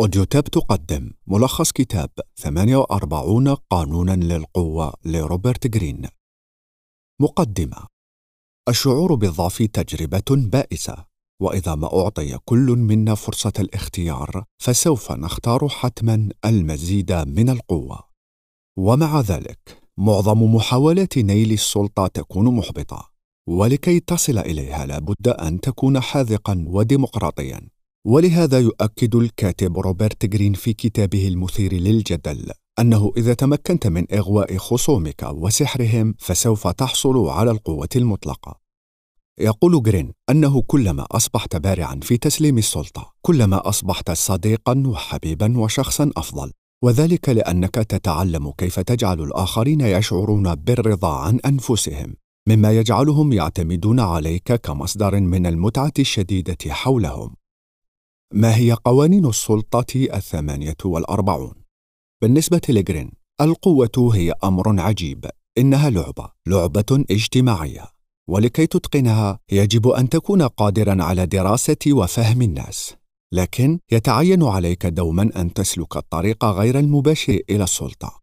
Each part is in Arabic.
أوديوتاب تقدم ملخص كتاب 48 قانونا للقوة لروبرت جرين. مقدمة الشعور بالضعف تجربة بائسة وإذا ما أعطي كل منا فرصة الاختيار فسوف نختار حتما المزيد من القوة. ومع ذلك معظم محاولات نيل السلطة تكون محبطة ولكي تصل إليها لابد أن تكون حاذقا وديمقراطيا. ولهذا يؤكد الكاتب روبرت جرين في كتابه المثير للجدل أنه إذا تمكنت من إغواء خصومك وسحرهم فسوف تحصل على القوة المطلقة. يقول جرين أنه كلما أصبحت بارعا في تسليم السلطة كلما أصبحت صديقا وحبيبا وشخصا أفضل وذلك لأنك تتعلم كيف تجعل الآخرين يشعرون بالرضا عن أنفسهم مما يجعلهم يعتمدون عليك كمصدر من المتعة الشديدة حولهم. ما هي قوانين السلطة الثمانية والأربعون؟ بالنسبة لجرين، القوة هي أمر عجيب، إنها لعبة، لعبة اجتماعية، ولكي تتقنها يجب أن تكون قادرا على دراسة وفهم الناس، لكن يتعين عليك دوما أن تسلك الطريق غير المباشر إلى السلطة.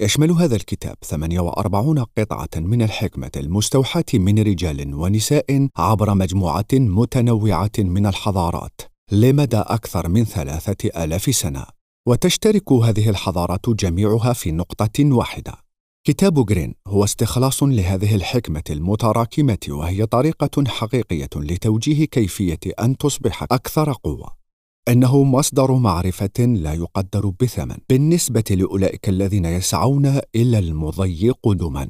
يشمل هذا الكتاب 48 قطعة من الحكمة المستوحاة من رجال ونساء عبر مجموعة متنوعة من الحضارات لمدى أكثر من ثلاثة آلاف سنة. وتشترك هذه الحضارات جميعها في نقطة واحدة. كتاب جرين هو استخلاص لهذه الحكمة المتراكمة وهي طريقة حقيقية لتوجيه كيفية أن تصبح أكثر قوة. إنه مصدر معرفة لا يقدر بثمن بالنسبة لأولئك الذين يسعون إلى المضي قدما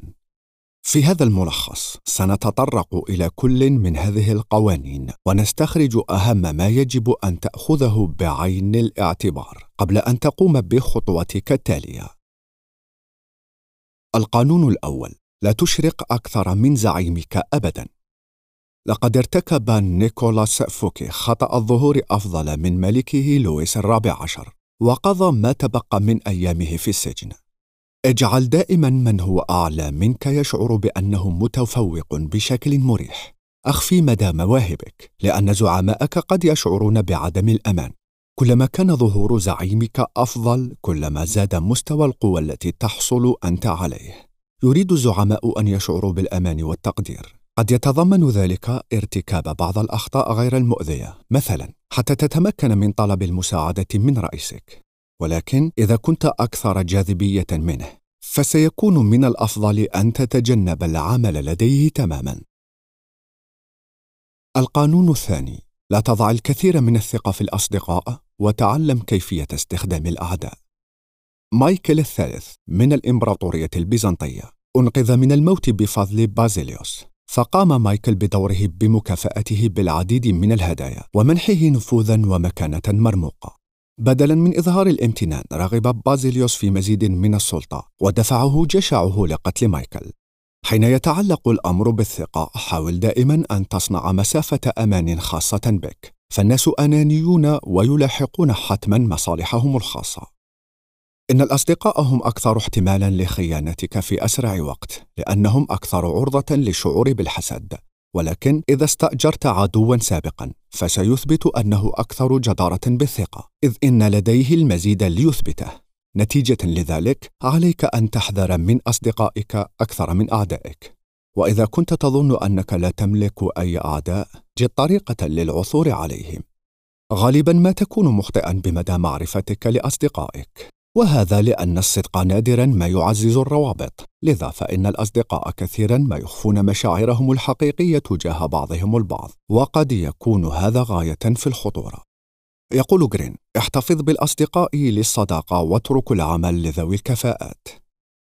في هذا الملخص سنتطرق إلى كل من هذه القوانين ونستخرج أهم ما يجب أن تأخذه بعين الاعتبار قبل أن تقوم بخطوتك التالية. القانون الأول لا تشرق أكثر من زعيمك ابدا. لقد ارتكب نيكولاس فوكيه خطأ الظهور أفضل من ملكه لويس الرابع عشر وقضى ما تبقى من أيامه في السجن. اجعل دائما من هو أعلى منك يشعر بأنه متفوق بشكل مريح. أخفي مدى مواهبك لأن زعماءك قد يشعرون بعدم الأمان. كلما كان ظهور زعيمك أفضل كلما زاد مستوى القوة التي تحصل أنت عليه. يريد الزعماء أن يشعروا بالأمان والتقدير. قد يتضمن ذلك ارتكاب بعض الأخطاء غير المؤذية. مثلا حتى تتمكن من طلب المساعدة من رئيسك. ولكن إذا كنت أكثر جاذبية منه فسيكون من الأفضل أن تتجنب العمل لديه تماما. القانون الثاني لا تضع الكثير من الثقة في الأصدقاء وتعلم كيفية استخدام الأعداء. مايكل الثالث من الإمبراطورية البيزنطية أنقذ من الموت بفضل بازيليوس فقام مايكل بدوره بمكافأته بالعديد من الهدايا ومنحه نفوذا ومكانة مرموقة. بدلا من إظهار الامتنان رغب بازيليوس في مزيد من السلطة ودفعه جشعه لقتل مايكل. حين يتعلق الأمر بالثقة حاول دائما أن تصنع مسافة أمان خاصة بك. فالناس أنانيون ويلاحقون حتما مصالحهم الخاصة. إن الأصدقاء هم أكثر احتمالا لخيانتك في أسرع وقت لأنهم أكثر عرضة للشعور بالحسد. ولكن إذا استأجرت عدوا سابقا فسيثبت أنه أكثر جدارة بالثقة إذ إن لديه المزيد ليثبته. نتيجة لذلك عليك أن تحذر من أصدقائك أكثر من أعدائك. وإذا كنت تظن أنك لا تملك أي أعداء جد طريقة للعثور عليهم. غالبا ما تكون مخطئا بمدى معرفتك لأصدقائك. وهذا لأن الصدق نادرا ما يعزز الروابط. لذا فإن الأصدقاء كثيرا ما يخفون مشاعرهم الحقيقية تجاه بعضهم البعض وقد يكون هذا غاية في الخطورة. يقول جرين احتفظ بالأصدقاء للصداقة واترك العمل لذوي الكفاءات.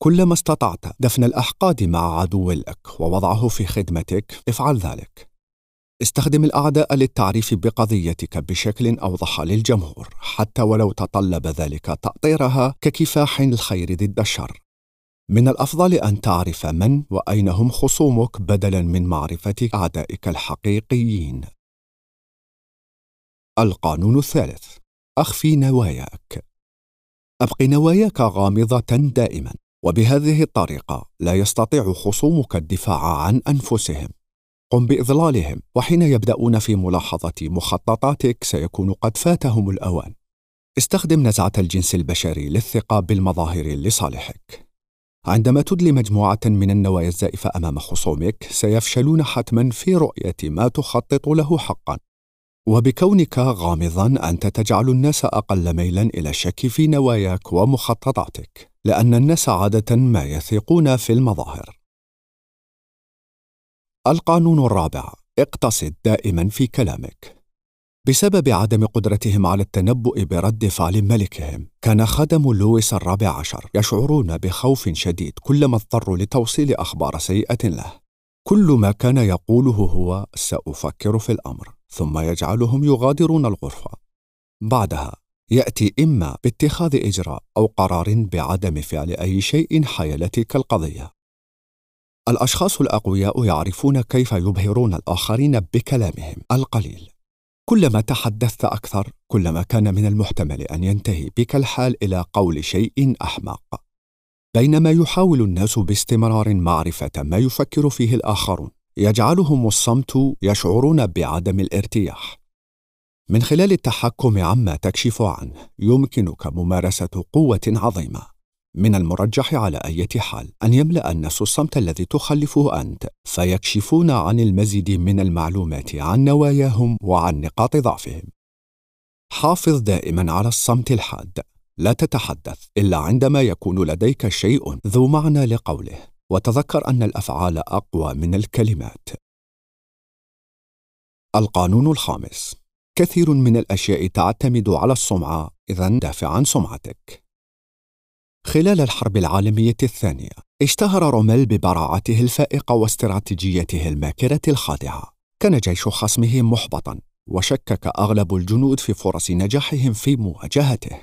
كلما استطعت دفن الأحقاد مع عدو لك ووضعه في خدمتك افعل ذلك. استخدم الأعداء للتعريف بقضيتك بشكل أوضح للجمهور حتى ولو تطلب ذلك تأطيرها ككفاح الخير ضد الشر. من الأفضل أن تعرف من وأين هم خصومك بدلا من معرفة أعدائك الحقيقيين. القانون الثالث. أخفي نواياك. أبق نواياك غامضة دائما وبهذه الطريقة لا يستطيع خصومك الدفاع عن أنفسهم. قم بإضلالهم وحين يبدأون في ملاحظة مخططاتك سيكون قد فاتهم الأوان استخدم نزعة الجنس البشري للثقة بالمظاهر لصالحك. عندما تدلي مجموعة من النوايا الزائفة أمام خصومك، سيفشلون حتما في رؤية ما تخطط له حقا. وبكونك غامضا أنت تجعل الناس أقل ميلا إلى الشك في نواياك ومخططاتك، لأن الناس عادة ما يثقون في المظاهر. القانون الرابع: اقتصد دائما في كلامك. بسبب عدم قدرتهم على التنبؤ برد فعل ملكهم كان خدم لويس الرابع عشر يشعرون بخوف شديد كلما اضطروا لتوصيل أخبار سيئة له. كل ما كان يقوله هو سأفكر في الأمر ثم يجعلهم يغادرون الغرفة. بعدها يأتي إما باتخاذ إجراء أو قرار بعدم فعل أي شيء حيال تلك القضية. الأشخاص الأقوياء يعرفون كيف يبهرون الآخرين بكلامهم القليل. كلما تحدثت أكثر كلما كان من المحتمل أن ينتهي بك الحال إلى قول شيء أحمق. بينما يحاول الناس باستمرار معرفة ما يفكر فيه الآخرون يجعلهم الصمت يشعرون بعدم الارتياح. من خلال التحكم عما تكشف عنه يمكنك ممارسة قوة عظيمة. من المرجح على أي حال أن يملأ الناس الصمت الذي تخلفه أنت فيكشفون عن المزيد من المعلومات عن نواياهم وعن نقاط ضعفهم. حافظ دائما على الصمت الحاد، لا تتحدث إلا عندما يكون لديك شيء ذو معنى لقوله، وتذكر أن الأفعال أقوى من الكلمات. القانون الخامس: كثير من الأشياء تعتمد على السمعة، إذا دافع عن سمعتك. خلال الحرب العالمية الثانية اشتهر روميل ببراعته الفائقة واستراتيجيته الماكرة الخادعة كان جيش خصمه محبطا وشكك أغلب الجنود في فرص نجاحهم في مواجهته.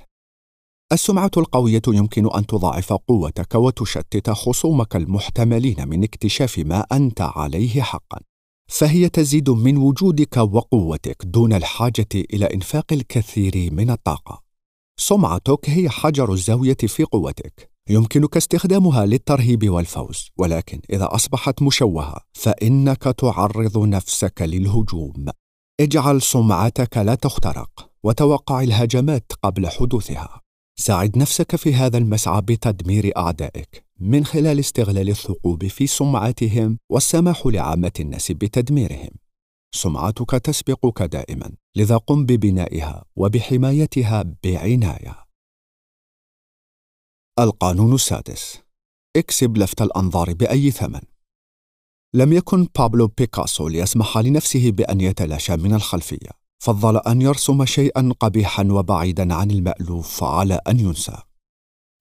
السمعة القوية يمكن أن تضاعف قوتك وتشتت خصومك المحتملين من اكتشاف ما أنت عليه حقا. فهي تزيد من وجودك وقوتك دون الحاجة إلى إنفاق الكثير من الطاقة. سمعتك هي حجر الزاوية في قوتك. يمكنك استخدامها للترهيب والفوز ولكن إذا أصبحت مشوهة فإنك تعرض نفسك للهجوم. اجعل سمعتك لا تخترق وتوقع الهجمات قبل حدوثها. ساعد نفسك في هذا المسعى بتدمير أعدائك من خلال استغلال الثقوب في سمعتهم والسماح لعامة الناس بتدميرهم. سمعتك تسبقك دائما. لذا قم ببنائها وبحمايتها بعناية. القانون السادس. اكسب لفت الأنظار بأي ثمن. لم يكن بابلو بيكاسو ليسمح لنفسه بأن يتلاشى من الخلفية. فضل أن يرسم شيئا قبيحا وبعيدا عن المألوف على أن ينسى.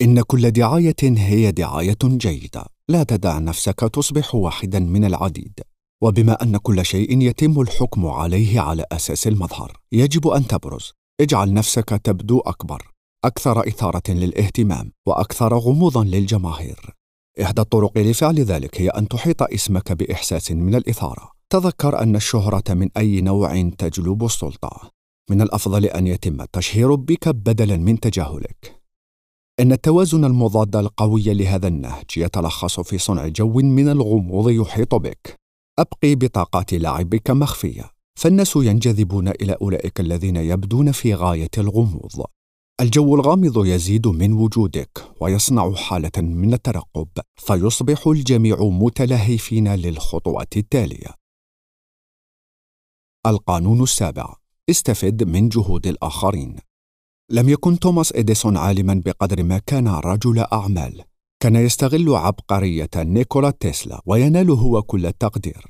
إن كل دعاية هي دعاية جيدة. لا تدع نفسك تصبح واحدا من العديد. وبما أن كل شيء يتم الحكم عليه على أساس المظهر يجب أن تبرز. اجعل نفسك تبدو أكبر. أكثر إثارة للاهتمام وأكثر غموضا للجماهير. إحدى الطرق لفعل ذلك هي أن تحيط اسمك بإحساس من الإثارة. تذكر أن الشهرة من أي نوع تجلب السلطة. من الأفضل أن يتم التشهير بك بدلا من تجاهلك. إن التوازن المضاد القوي لهذا النهج يتلخص في صنع جو من الغموض يحيط بك. أبقي بطاقات لعبك مخفية. فالناس ينجذبون إلى أولئك الذين يبدون في غاية الغموض. الجو الغامض يزيد من وجودك ويصنع حالة من الترقب فيصبح الجميع متلهفين للخطوات التالية. القانون السابع. استفد من جهود الآخرين. لم يكن توماس إديسون عالما بقدر ما كان رجل أعمال. كان يستغل عبقرية نيكولا تسلا وينال هو كل التقدير.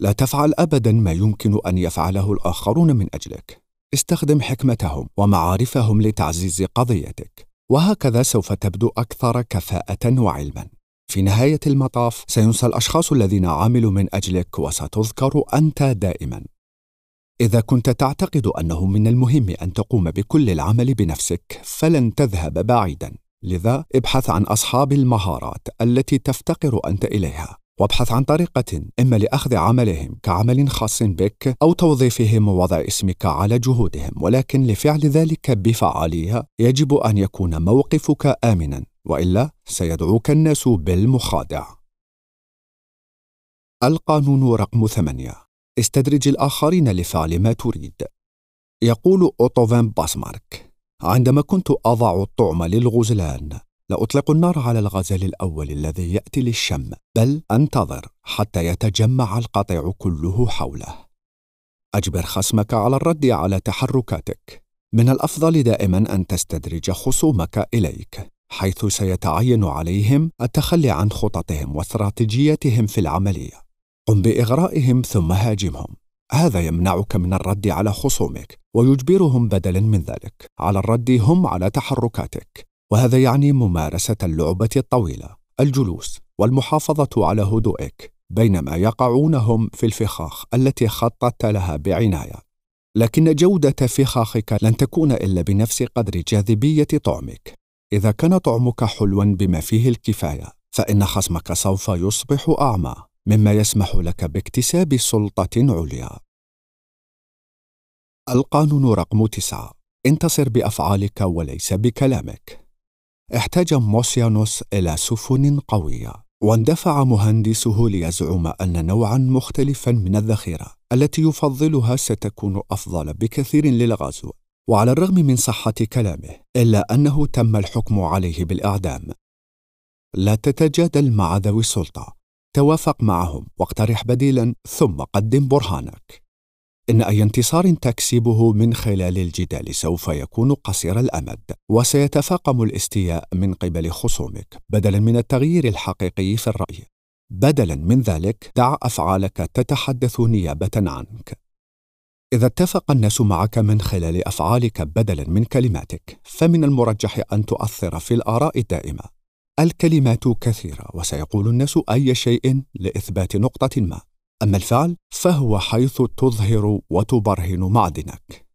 لا تفعل أبدا ما يمكن أن يفعله الآخرون من أجلك. استخدم حكمتهم ومعارفهم لتعزيز قضيتك، وهكذا سوف تبدو أكثر كفاءة وعلما. في نهاية المطاف سينسى الأشخاص الذين عملوا من أجلك وستذكر أنت دائما. إذا كنت تعتقد أنه من المهم أن تقوم بكل العمل بنفسك فلن تذهب بعيدا لذا ابحث عن أصحاب المهارات التي تفتقر أنت إليها. وابحث عن طريقة إما لأخذ عملهم كعمل خاص بك أو توظيفهم ووضع اسمك على جهودهم. ولكن لفعل ذلك بفعاليه يجب أن يكون موقفك امنا وإلا سيدعوك الناس بالمخادع. القانون رقم ثمانية. استدرج الآخرين لفعل ما تريد. يقول أوتوفان باسمارك. عندما كنت أضع الطعم للغزلان لا أطلق النار على الغزل الأول الذي يأتي للشم بل أنتظر حتى يتجمع القطيع كله حوله. أجبر خصمك على الرد على تحركاتك. من الأفضل دائما أن تستدرج خصومك إليك حيث سيتعين عليهم التخلي عن خططهم واستراتيجيتهم في العملية. قم بإغرائهم ثم هاجمهم. هذا يمنعك من الرد على خصومك. ويجبرهم بدلا من ذلك. على الرد هم على تحركاتك. وهذا يعني ممارسة اللعبة الطويلة الجلوس والمحافظة على هدوئك بينما يقعون هم في الفخاخ التي خططت لها بعناية. لكن جودة فخاخك لن تكون إلا بنفس قدر جاذبية طعمك. إذا كان طعمك حلوا بما فيه الكفاية فإن خصمك سوف يصبح أعمى مما يسمح لك باكتساب سلطة عليا. القانون رقم تسعة. انتصر بأفعالك وليس بكلامك. احتاج موسيانوس إلى سفن قوية. واندفع مهندسه ليزعم أن نوعا مختلفا من الذخيرة التي يفضلها ستكون أفضل بكثير للغزو. وعلى الرغم من صحة كلامه إلا أنه تم الحكم عليه بالإعدام. لا تتجادل مع ذوي السلطة. توافق معهم واقترح بديلا ثم قدم برهانك. إن أي انتصار تكسبه من خلال الجدال سوف يكون قصير الأمد، وسيتفاقم الاستياء من قبل خصومك، بدلاً من التغيير الحقيقي في الرأي. بدلاً من ذلك، دع أفعالك تتحدث نيابة عنك. إذا اتفق الناس معك من خلال أفعالك بدلاً من كلماتك، فمن المرجح أن تؤثر في الآراء الدائمة. الكلمات كثيرة، وسيقول الناس أي شيء لإثبات نقطة ما. أما الفعل فهو حيث تظهر وتبرهن معدنك.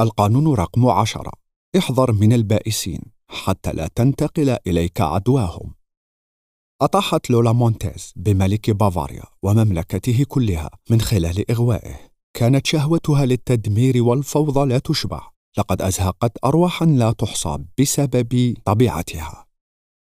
القانون رقم عشرة احذر من البائسين حتى لا تنتقل إليك عدواهم. أطاحت لولا مونتيز بملك بافاريا ومملكته كلها من خلال إغوائه. كانت شهوتها للتدمير والفوضى لا تشبع. لقد أزهقت أرواحا لا تحصى بسبب طبيعتها.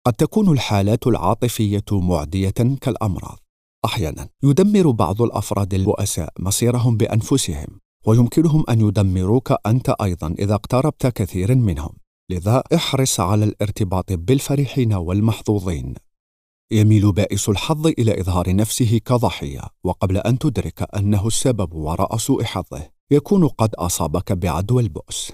قد تكون الحالات العاطفية معدية كالأمراض أحيانا يدمر بعض الأفراد البؤساء مصيرهم بأنفسهم ويمكنهم أن يدمروك أنت أيضا إذا اقتربت كثير منهم. لذا احرص على الارتباط بالفرحين والمحظوظين. يميل بائس الحظ إلى إظهار نفسه كضحية وقبل أن تدرك أنه السبب وراء سوء حظه يكون قد أصابك بعدوى البؤس.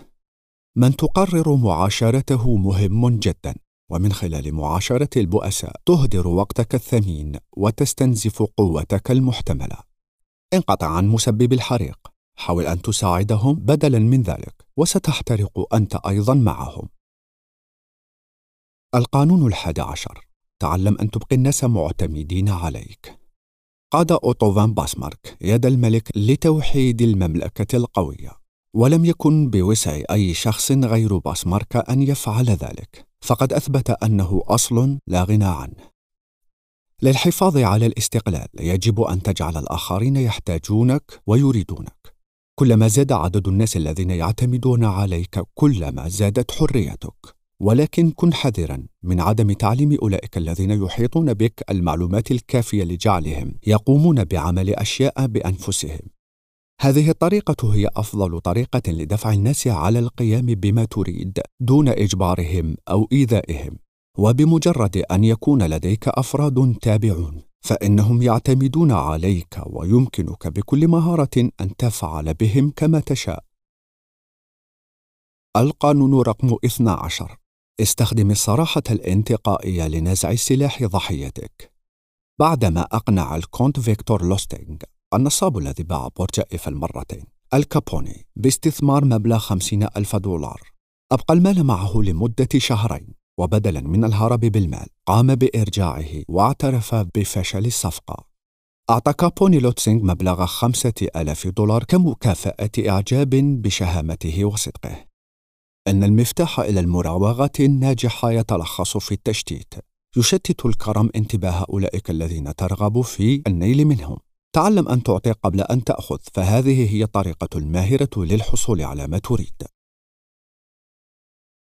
من تقرر معاشرته مهم جدا. ومن خلال معاشرة البؤساء تهدر وقتك الثمين وتستنزف قوتك المحتملة. انقطع عن مسبب الحريق، حاول أن تساعدهم بدلاً من ذلك، وستحترق أنت أيضاً معهم. القانون الحادي عشر: تعلم أن تبقي الناس معتمدين عليك. قاد أوتو فان باسمارك يد الملك لتوحيد المملكة القوية، ولم يكن بوسع أي شخص غير باسمارك أن يفعل ذلك. فقد أثبت أنه أصل لا غنى عنه. للحفاظ على الاستقلال يجب أن تجعل الآخرين يحتاجونك ويريدونك. كلما زاد عدد الناس الذين يعتمدون عليك كلما زادت حريتك. ولكن كن حذرا من عدم تعليم أولئك الذين يحيطون بك المعلومات الكافية لجعلهم يقومون بعمل أشياء بأنفسهم. هذه الطريقة هي أفضل طريقة لدفع الناس على القيام بما تريد دون إجبارهم أو إيذائهم، وبمجرد أن يكون لديك أفراد تابعون، فإنهم يعتمدون عليك ويمكنك بكل مهارة أن تفعل بهم كما تشاء. القانون رقم 12 استخدم الصراحة الانتقائية لنزع سلاح ضحيتك. بعدما أقنع الكونت فيكتور لوستينغ النصاب الذي باع برج إيفل مرتين آل كابوني باستثمار مبلغ خمسين ألف دولار. أبقى المال معه لمدة شهرين وبدلا من الهرب بالمال قام بإرجاعه واعترف بفشل الصفقة. أعطى كابوني لوستينغ مبلغ خمسة ألاف دولار كمكافأة إعجاب بشهامته وصدقه. أن المفتاح إلى المراوغة الناجحة يتلخص في التشتيت. يشتت الكرم انتباه أولئك الذين ترغب في النيل منهم. تعلم أن تعطي قبل أن تأخذ فهذه هي الطريقة الماهرة للحصول على ما تريد.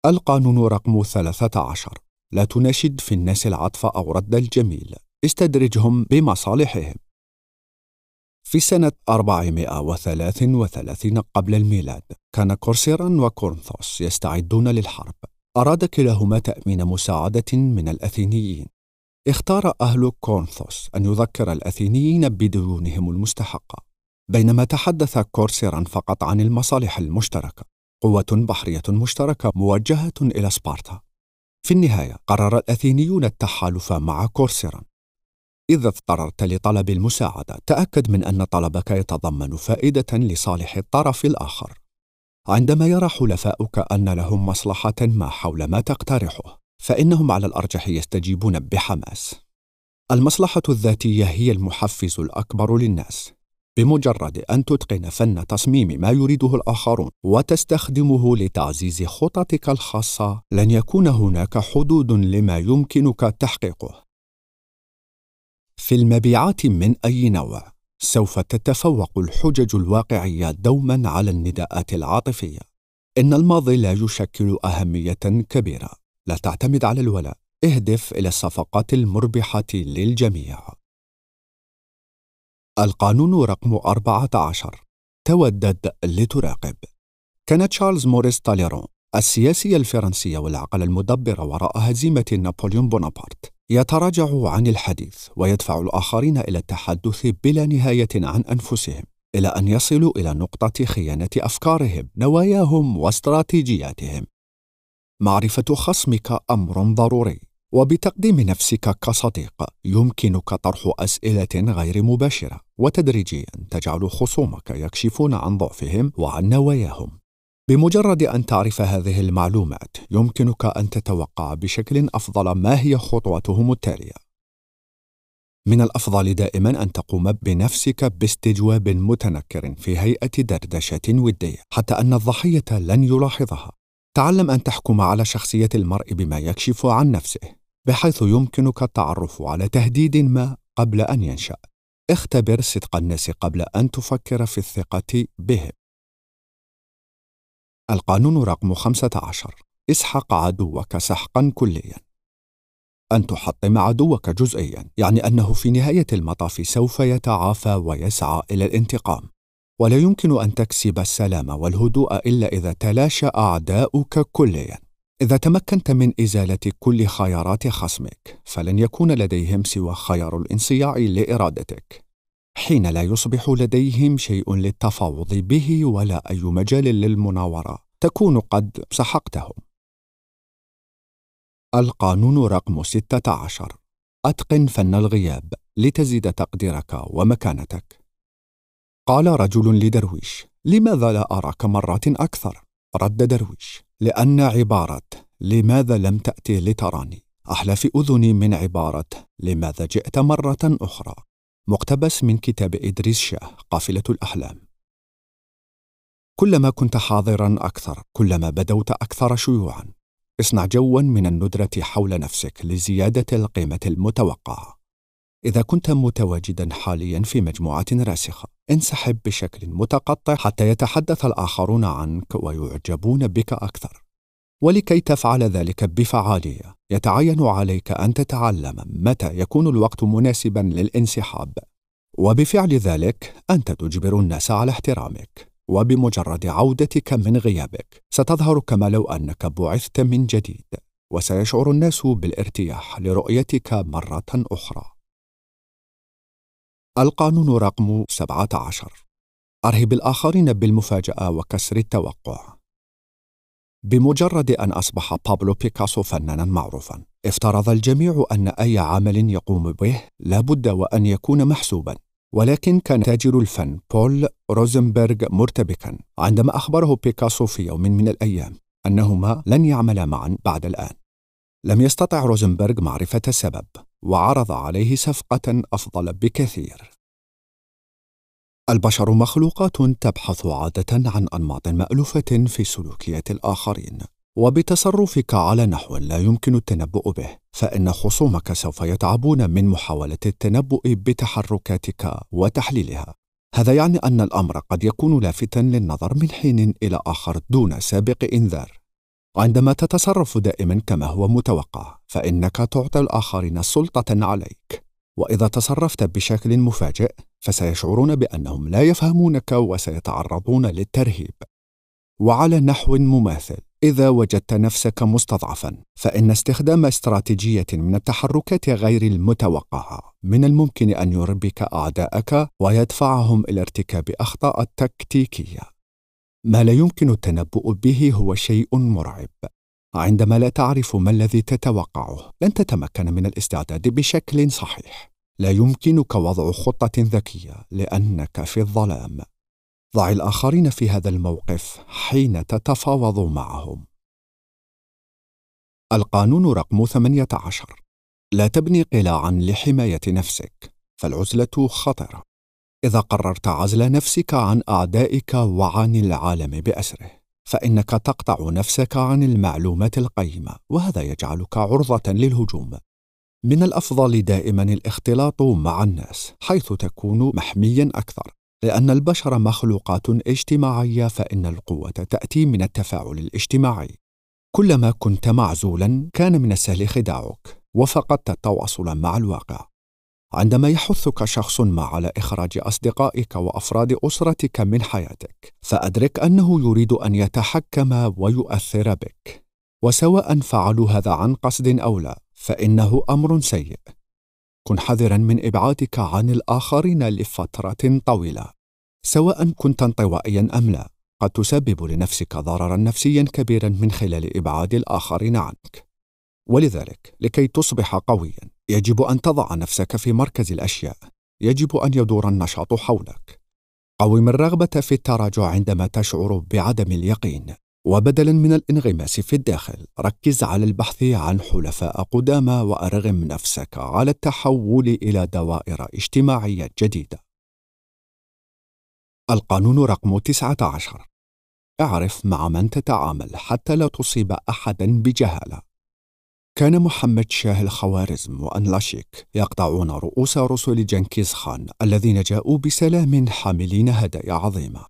القانون رقم 13 لا تناشد في الناس العطف أو رد الجميل. استدرجهم بمصالحهم. في سنة 433 قبل الميلاد كان كورسيران وكورنثوس يستعدون للحرب. أراد كلاهما تأمين مساعدة من الأثينيين. اختار أهل كورنثوس أن يذكر الأثينيين بديونهم المستحقة بينما تحدث كورسيران فقط عن المصالح المشتركة قوة بحرية مشتركة موجهة إلى سبارتا. في النهاية قرر الأثينيون التحالف مع كورسيران. إذا اضطررت لطلب المساعدة تأكد من أن طلبك يتضمن فائدة لصالح الطرف الآخر. عندما يرى حلفاؤك أن لهم مصلحة ما حول ما تقترحه. فإنهم على الأرجح يستجيبون بحماس. المصلحة الذاتية هي المحفز الأكبر للناس. بمجرد أن تتقن فن تصميم ما يريده الآخرون وتستخدمه لتعزيز خططك الخاصة لن يكون هناك حدود لما يمكنك تحقيقه. في المبيعات من أي نوع سوف تتفوق الحجج الواقعية دوما على النداءات العاطفية. إن الماضي لا يشكل أهمية كبيرة. لا تعتمد على الولاء. اهدف إلى الصفقات المربحة للجميع. القانون رقم 14 تودد لتراقب. كان تشارلز موريس تاليرون السياسي الفرنسي والعقل المدبر وراء هزيمة نابليون بونابرت يتراجع عن الحديث ويدفع الآخرين إلى التحدث بلا نهاية عن أنفسهم إلى أن يصلوا إلى نقطة خيانة أفكارهم، نواياهم واستراتيجياتهم. معرفة خصمك أمر ضروري، وبتقديم نفسك كصديق يمكنك طرح أسئلة غير مباشرة وتدريجيا تجعل خصومك يكشفون عن ضعفهم وعن نواياهم. بمجرد أن تعرف هذه المعلومات يمكنك أن تتوقع بشكل أفضل ما هي خطوتهم التالية من الأفضل دائما أن تقوم بنفسك باستجواب متنكر في هيئة دردشة ودية حتى أن الضحية لن يلاحظها تعلم أن تحكم على شخصية المرء بما يكشف عن نفسه بحيث يمكنك التعرف على تهديد ما قبل أن ينشأ. اختبر صدق الناس قبل أن تفكر في الثقة بهم. القانون رقم 15 اسحق عدوك سحقا كليا. أن تحطم عدوك جزئيا يعني أنه في نهاية المطاف سوف يتعافى ويسعى إلى الانتقام. ولا يمكن أن تكسب السلام والهدوء إلا إذا تلاشى أعداؤك كليا. إذا تمكنت من إزالة كل خيارات خصمك فلن يكون لديهم سوى خيار الانصياع لإرادتك. حين لا يصبح لديهم شيء للتفاوض به ولا أي مجال للمناورة تكون قد سحقتهم. القانون رقم 16 أتقن فن الغياب لتزيد تقديرك ومكانتك. قال رجل لدرويش لماذا لا أراك مرات أكثر؟ رد درويش لأن عبارة لماذا لم تأتي لتراني؟ أحلى في أذني من عبارة لماذا جئت مرة أخرى؟ مقتبس من كتاب إدريس شاه قافلة الأحلام. كلما كنت حاضرا أكثر كلما بدوت أكثر شيوعا. اصنع جوا من الندرة حول نفسك لزيادة القيمة المتوقعة. إذا كنت متواجدا حاليا في مجموعة راسخة انسحب بشكل متقطع حتى يتحدث الآخرون عنك ويعجبون بك أكثر. ولكي تفعل ذلك بفعالية يتعين عليك أن تتعلم متى يكون الوقت مناسبا للانسحاب. وبفعل ذلك أنت تجبر الناس على احترامك. وبمجرد عودتك من غيابك ستظهر كما لو أنك بعثت من جديد. وسيشعر الناس بالارتياح لرؤيتك مرة أخرى. القانون رقم 17 أرهب الآخرين بالمفاجأة وكسر التوقع. بمجرد أن أصبح بابلو بيكاسو فنانا معروفا افترض الجميع أن أي عمل يقوم به لابد وأن يكون محسوبا. ولكن كان تاجر الفن بول روزنبرغ مرتبكا عندما أخبره بيكاسو في يوم من الأيام أنهما لن يعملا معا بعد الآن. لم يستطع روزنبرغ معرفة السبب. وعرض عليه صفقة أفضل بكثير. البشر مخلوقات تبحث عادة عن أنماط مألوفة في سلوكيات الآخرين وبتصرفك على نحو لا يمكن التنبؤ به فإن خصومك سوف يتعبون من محاولة التنبؤ بتحركاتك وتحليلها. هذا يعني أن الأمر قد يكون لافتا للنظر من حين إلى آخر دون سابق إنذار. عندما تتصرف دائما كما هو متوقع فإنك تعطي الآخرين سلطة عليك. وإذا تصرفت بشكل مفاجئ فسيشعرون بأنهم لا يفهمونك وسيتعرضون للترهيب. وعلى نحو مماثل إذا وجدت نفسك مستضعفا فإن استخدام استراتيجية من التحركات غير المتوقعة من الممكن أن يربك أعداءك ويدفعهم إلى ارتكاب أخطاء تكتيكية. ما لا يمكن التنبؤ به هو شيء مرعب. عندما لا تعرف ما الذي تتوقعه لن تتمكن من الاستعداد بشكل صحيح. لا يمكنك وضع خطة ذكية لأنك في الظلام. ضع الآخرين في هذا الموقف حين تتفاوض معهم. القانون رقم 18 لا تبني قلاعا لحماية نفسك، فالعزلة خطرة. إذا قررت عزل نفسك عن أعدائك وعن العالم بأسره، فإنك تقطع نفسك عن المعلومات القيمة، وهذا يجعلك عرضة للهجوم. من الأفضل دائما الاختلاط مع الناس، حيث تكون محميا أكثر. لأن البشر مخلوقات اجتماعية فإن القوة تأتي من التفاعل الاجتماعي. كلما كنت معزولا كان من السهل خداعك وفقدت التواصل مع الواقع. عندما يحثك ما على إخراج أصدقائك وأفراد أسرتك من حياتك، فأدرك أنه يريد أن يتحكم ويؤثر بك. وسواء فعلوا هذا عن قصد أو لا، فإنه أمر سيء. كن حذرا من إبعادك عن الآخرين لفترة طويلة سواء كنت انطوائيا أم لا قد تسبب لنفسك ضررا نفسيا كبيرا من خلال إبعاد الآخرين عنك ولذلك لكي تصبح قويا يجب أن تضع نفسك في مركز الأشياء. يجب أن يدور النشاط حولك. قوم الرغبه في التراجع عندما تشعر بعدم اليقين. وبدلا من الانغماس في الداخل ركز على البحث عن حلفاء قدامى وأرغم نفسك على التحول إلى دوائر اجتماعية جديدة. القانون رقم 19 اعرف مع من تتعامل حتى لا تصيب احدا بجهالة. كان محمد شاه الخوارزم وأنلاشيك يقطعون رؤوس رسل جنكيز خان الذين جاءوا بسلام حاملين هدايا عظيمة.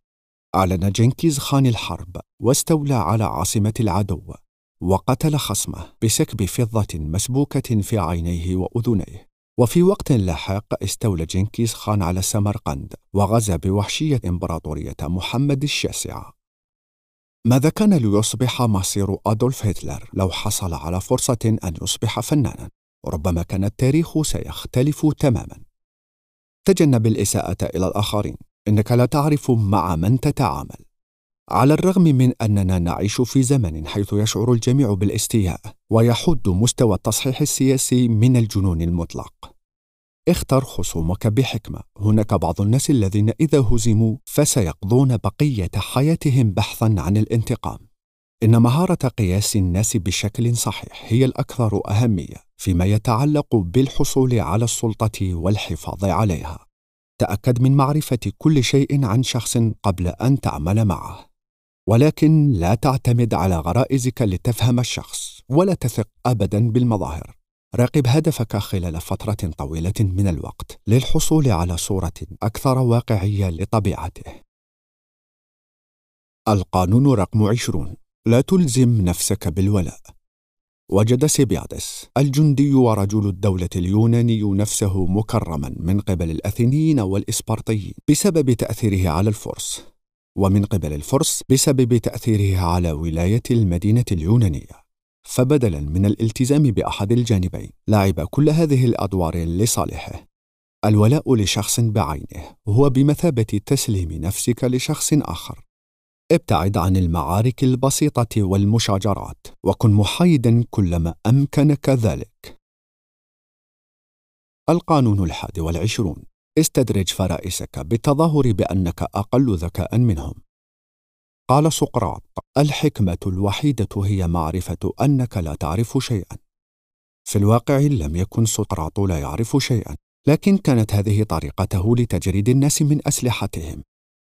أعلن جنكيز خان الحرب واستولى على عاصمة العدو وقتل خصمه بسكب فضة مسبوكة في عينيه وأذنيه. وفي وقت لاحق استولى جنكيز خان على سمرقند وغزا بوحشية إمبراطورية محمد الشاسعة. ماذا كان ليصبح مصير أدولف هتلر لو حصل على فرصة أن يصبح فنانا؟ ربما كان التاريخ سيختلف تماما. تجنب الإساءة إلى الآخرين. إنك لا تعرف مع من تتعامل. على الرغم من أننا نعيش في زمن حيث يشعر الجميع بالإستياء ويحد مستوى التصحيح السياسي من الجنون المطلق. اختر خصومك بحكمة. هناك بعض الناس الذين إذا هزموا فسيقضون بقية حياتهم بحثا عن الانتقام. إن مهارة قياس الناس بشكل صحيح هي الأكثر أهمية فيما يتعلق بالحصول على السلطة والحفاظ عليها. تأكد من معرفة كل شيء عن شخص قبل أن تعمل معه. ولكن لا تعتمد على غرائزك لتفهم الشخص ولا تثق ابدا بالمظاهر. راقب هدفك خلال فترة طويلة من الوقت للحصول على صورة أكثر واقعية لطبيعته. القانون رقم عشرون. لا تلزم نفسك بالولاء. وجد سيبيادس الجندي ورجل الدولة اليوناني نفسه مكرما من قبل الأثينيين والإسبرطيين بسبب تأثيره على الفرس. ومن قبل الفرس بسبب تأثيره على ولاية المدينة اليونانية. فبدلا من الالتزام بأحد الجانبين لعب كل هذه الأدوار لصالحه الولاء لشخص بعينه هو بمثابة تسليم نفسك لشخص آخر ابتعد عن المعارك البسيطة والمشاجرات وكن محايدا كلما أمكنك ذلك. القانون الحادي والعشرون استدرج فرائسك بالتظاهر بأنك أقل ذكاء منهم. قال سقراط: الحكمة الوحيدة هي معرفة أنك لا تعرف شيئا. في الواقع لم يكن سقراط لا يعرف شيئا، لكن كانت هذه طريقته لتجريد الناس من أسلحتهم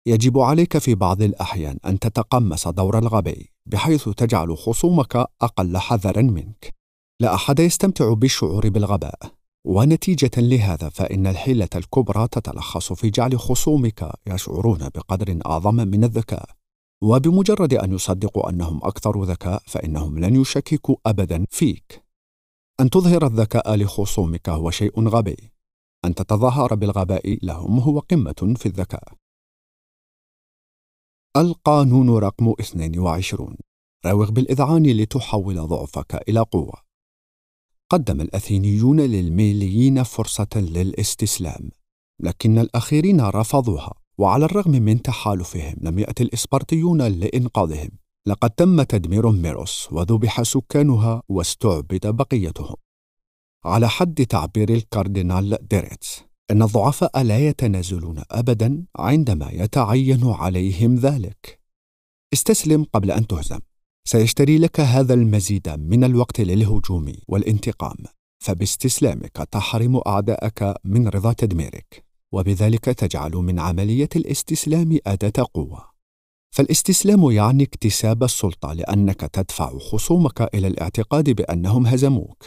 يجب عليك في بعض الأحيان أن تتقمص دور الغبي بحيث تجعل خصومك أقل حذرا منك. لا أحد يستمتع بالشعور بالغباء، ونتيجة لهذا فإن الحيلة الكبرى تتلخص في جعل خصومك يشعرون بقدر أعظم من الذكاء. وبمجرد أن يصدقوا أنهم أكثر ذكاء فإنهم لن يشككوا أبدا فيك. أن تظهر الذكاء لخصومك هو شيء غبي، أن تتظاهر بالغباء لهم هو قمة في الذكاء. القانون رقم 22 راوغ بالإذعان لتحول ضعفك إلى قوة. قدم الأثينيون للميليين فرصة للاستسلام لكن الأخيرين رفضوها. وعلى الرغم من تحالفهم لم يأتي الإسبرطيون لإنقاذهم. لقد تم تدمير ميروس وذبح سكانها واستعبد بقيتهم. على حد تعبير الكاردينال ديريتس إن الضعفاء لا يتنازلون ابدا عندما يتعين عليهم ذلك. استسلم قبل أن تهزم. سيشتري لك هذا المزيد من الوقت للهجوم والانتقام. فباستسلامك تحرم أعداءك من رضا تدميرك. وبذلك تجعل من عملية الاستسلام أداة قوة. فالاستسلام يعني اكتساب السلطة لأنك تدفع خصومك إلى الاعتقاد بأنهم هزموك.